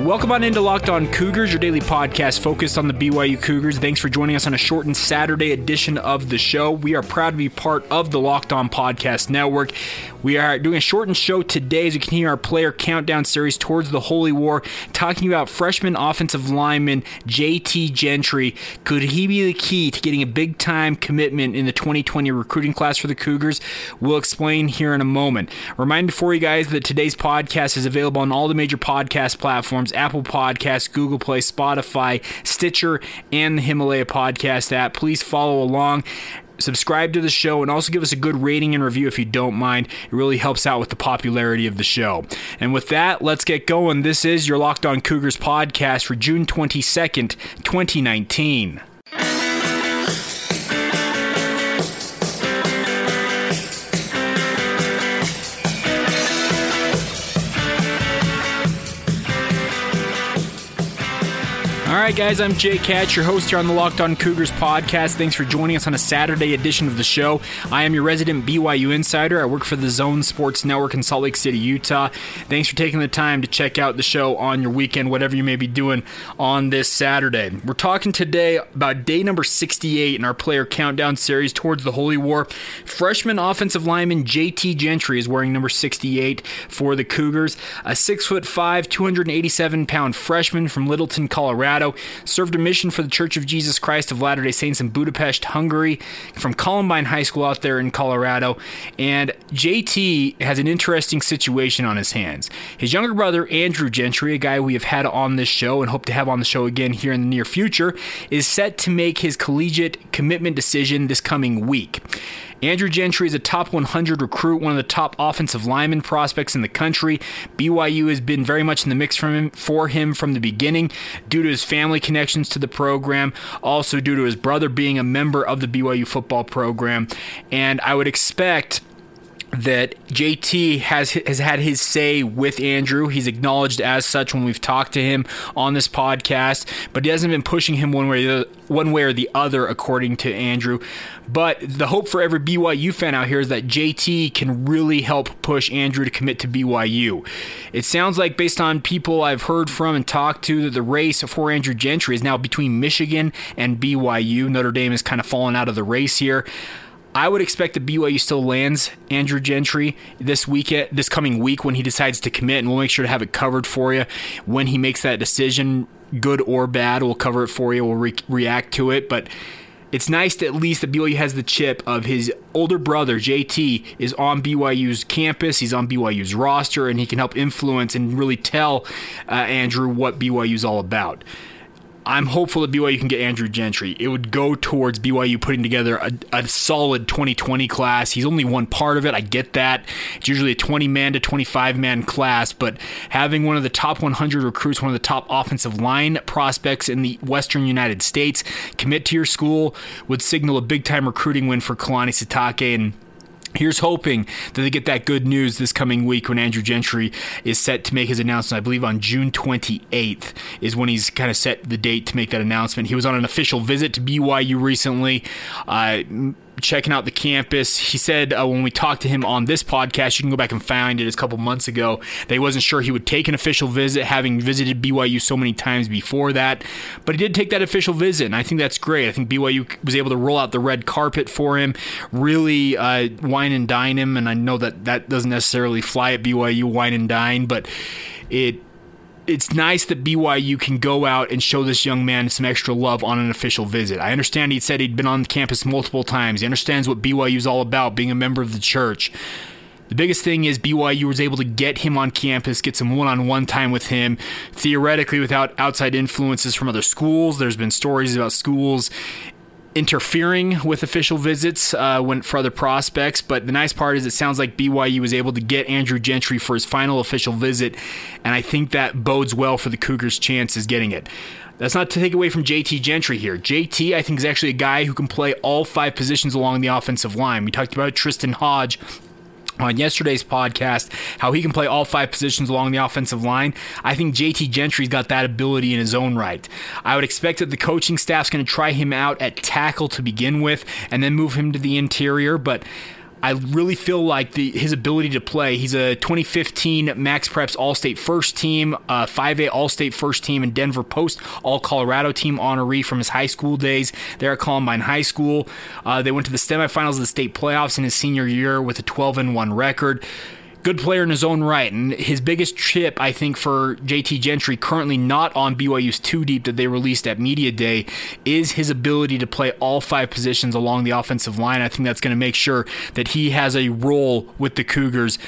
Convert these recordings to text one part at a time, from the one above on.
Welcome on into Locked On Cougars, your daily podcast focused on the BYU Cougars. Thanks for joining us on a shortened Saturday edition of the show. We are proud to be part of the Locked On Podcast Network. We are doing a shortened show today as we continue our player countdown series towards the Holy War, talking about freshman offensive lineman JT Gentry. Could he be the key to getting a big time commitment in the 2020 recruiting class for the Cougars? We'll explain here in a moment. Reminder for you guys that today's podcast is available on all the major podcast platforms Apple Podcasts, Google Play, Spotify, Stitcher, and the Himalaya Podcast app. Please follow along subscribe to the show and also give us a good rating and review if you don't mind. It really helps out with the popularity of the show. And with that, let's get going. This is your Locked On Cougars podcast for June 22nd, 2019. Right, guys, I'm Jake Hatch, your host here on the Locked On Cougars podcast. Thanks for joining us on a Saturday edition of the show. I am your resident BYU insider. I work for the Zone Sports Network in Salt Lake City, Utah. Thanks for taking the time to check out the show on your weekend, whatever you may be doing on this Saturday. We're talking today about day number 68 in our player countdown series towards the Holy War. Freshman offensive lineman JT Gentry is wearing number 68 for the Cougars. A six foot five, 287 pound freshman from Littleton, Colorado served a mission for the Church of Jesus Christ of Latter day Saints in Budapest, Hungary, from Columbine High School out there in Colorado. And JT has an interesting situation on his hands. His younger brother, Andrew Gentry, a guy we have had on this show and hope to have on the show again here in the near future, is set to make his collegiate commitment decision this coming week. Andrew Gentry is a top 100 recruit, one of the top offensive lineman prospects in the country. BYU has been very much in the mix for him, for him from the beginning due to his family connections to the program, also due to his brother being a member of the BYU football program. And I would expect that JT has has had his say with Andrew. He's acknowledged as such when we've talked to him on this podcast, but he hasn't been pushing him one way or the, one way or the other, according to Andrew. But the hope for every BYU fan out here is that JT can really help push Andrew to commit to BYU. It sounds like, based on people I've heard from and talked to, that the race for Andrew Gentry is now between Michigan and BYU. Notre Dame has kind of fallen out of the race here. I would expect that BYU still lands Andrew Gentry this week, this coming week when he decides to commit, and we'll make sure to have it covered for you when he makes that decision, good or bad. We'll cover it for you. We'll re- react to it, but it's nice to at least that BYU has the chip of his older brother JT is on BYU's campus. He's on BYU's roster, and he can help influence and really tell uh, Andrew what BYU's all about. I'm hopeful that BYU can get Andrew Gentry. It would go towards BYU putting together a, a, solid 2020 class. He's only one part of it. I get that. It's usually a 20 man to 25 man class, but having one of the top 100 recruits, one of the top offensive line prospects in the Western United States commit to your school would signal a big time recruiting win for Kalani Sitake and Here's hoping that they get that good news this coming week when Andrew Gentry is set to make his announcement. I believe on June 28th is when he's kind of set the date to make that announcement. He was on an official visit to BYU recently. Uh, checking out the campus. He said uh, when we talked to him on this podcast, you can go back and find it It's a couple months ago, They wasn't sure he would take an official visit, having visited BYU so many times before that. But he did take that official visit, and I think that's great. I think BYU was able to roll out the red carpet for him, really uh, wine and dine him. And I know that that doesn't necessarily fly at BYU, wine and dine, but it it's nice that BYU can go out and show this young man some extra love on an official visit. I understand he said he'd been on campus multiple times. He understands what BYU is all about, being a member of the church. The biggest thing is BYU was able to get him on campus, get some one on one time with him, theoretically without outside influences from other schools. There's been stories about schools interfering with official visits uh, when, for other prospects. But the nice part is it sounds like BYU was able to get Andrew Gentry for his final official visit, and I think that bodes well for the Cougars' chances getting it. That's not to take away from JT Gentry here. JT, I think, is actually a guy who can play all five positions along the offensive line. We talked about Tristen Hoge on yesterday's podcast how he can play all five positions along the offensive line. I think JT Gentry's got that ability in his own right. I would expect that the coaching staff's going to try him out at tackle to begin with and then move him to the interior, but I really feel like the his ability to play. He's a 2015 Max Preps All State First Team, uh, 5A All State First Team, and Denver Post All Colorado Team honoree from his high school days there at Columbine High School. Uh, they went to the semifinals of the state playoffs in his senior year with a 12 and 1 record good player in his own right. And his biggest chip, I think, for JT Gentry, currently not on BYU's two deep that they released at Media Day, is his ability to play all five positions along the offensive line. I think that's going to make sure that he has a role with the Cougars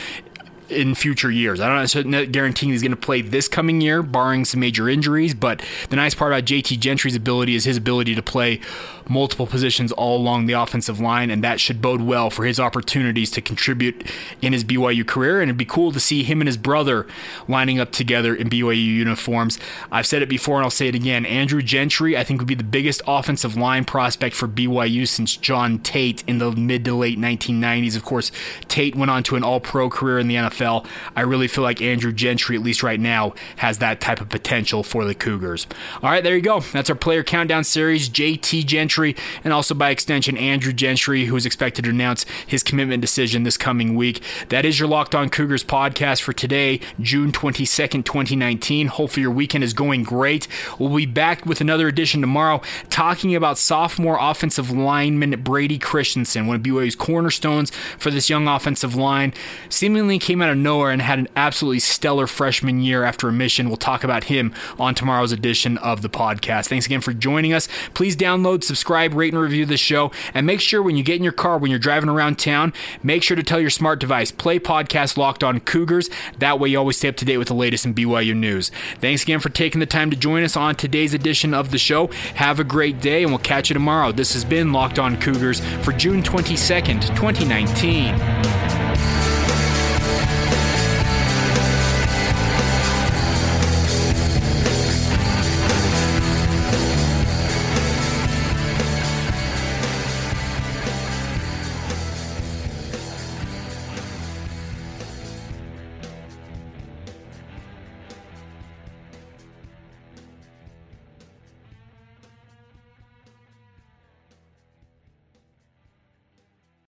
in future years. I don't know guaranteeing he's going to play this coming year, barring some major injuries. But the nice part about JT Gentry's ability is his ability to play multiple positions all along the offensive line, and that should bode well for his opportunities to contribute in his BYU career. And it'd be cool to see him and his brother lining up together in BYU uniforms. I've said it before and I'll say it again. Andrew Gentry, I think, would be the biggest offensive line prospect for BYU since John Tait in the mid to late 1990s. Of course, Tait went on to an all pro career in the NFL. I really feel like Andrew Gentry, at least right now, has that type of potential for the Cougars. All right, there you go. That's our player countdown series. JT Gentry Gentry, and also by extension, Andrew Gentry, who is expected to announce his commitment decision this coming week. That is your Locked On Cougars podcast for today, June 22nd, 2019. Hopefully, your weekend is going great. We'll be back with another edition tomorrow talking about sophomore offensive lineman Brady Christensen, one of BYU's cornerstones for this young offensive line. Seemingly came out of nowhere and had an absolutely stellar freshman year after a mission. We'll talk about him on tomorrow's edition of the podcast. Thanks again for joining us. Please download, subscribe, subscribe, rate, and review the show. And make sure when you get in your car, when you're driving around town, make sure to tell your smart device, play podcast locked on Cougars. That way you always stay up to date with the latest in BYU news. Thanks again for taking the time to join us on today's edition of the show. Have a great day, and we'll catch you tomorrow. This has been Locked On Cougars for June 22nd, 2019.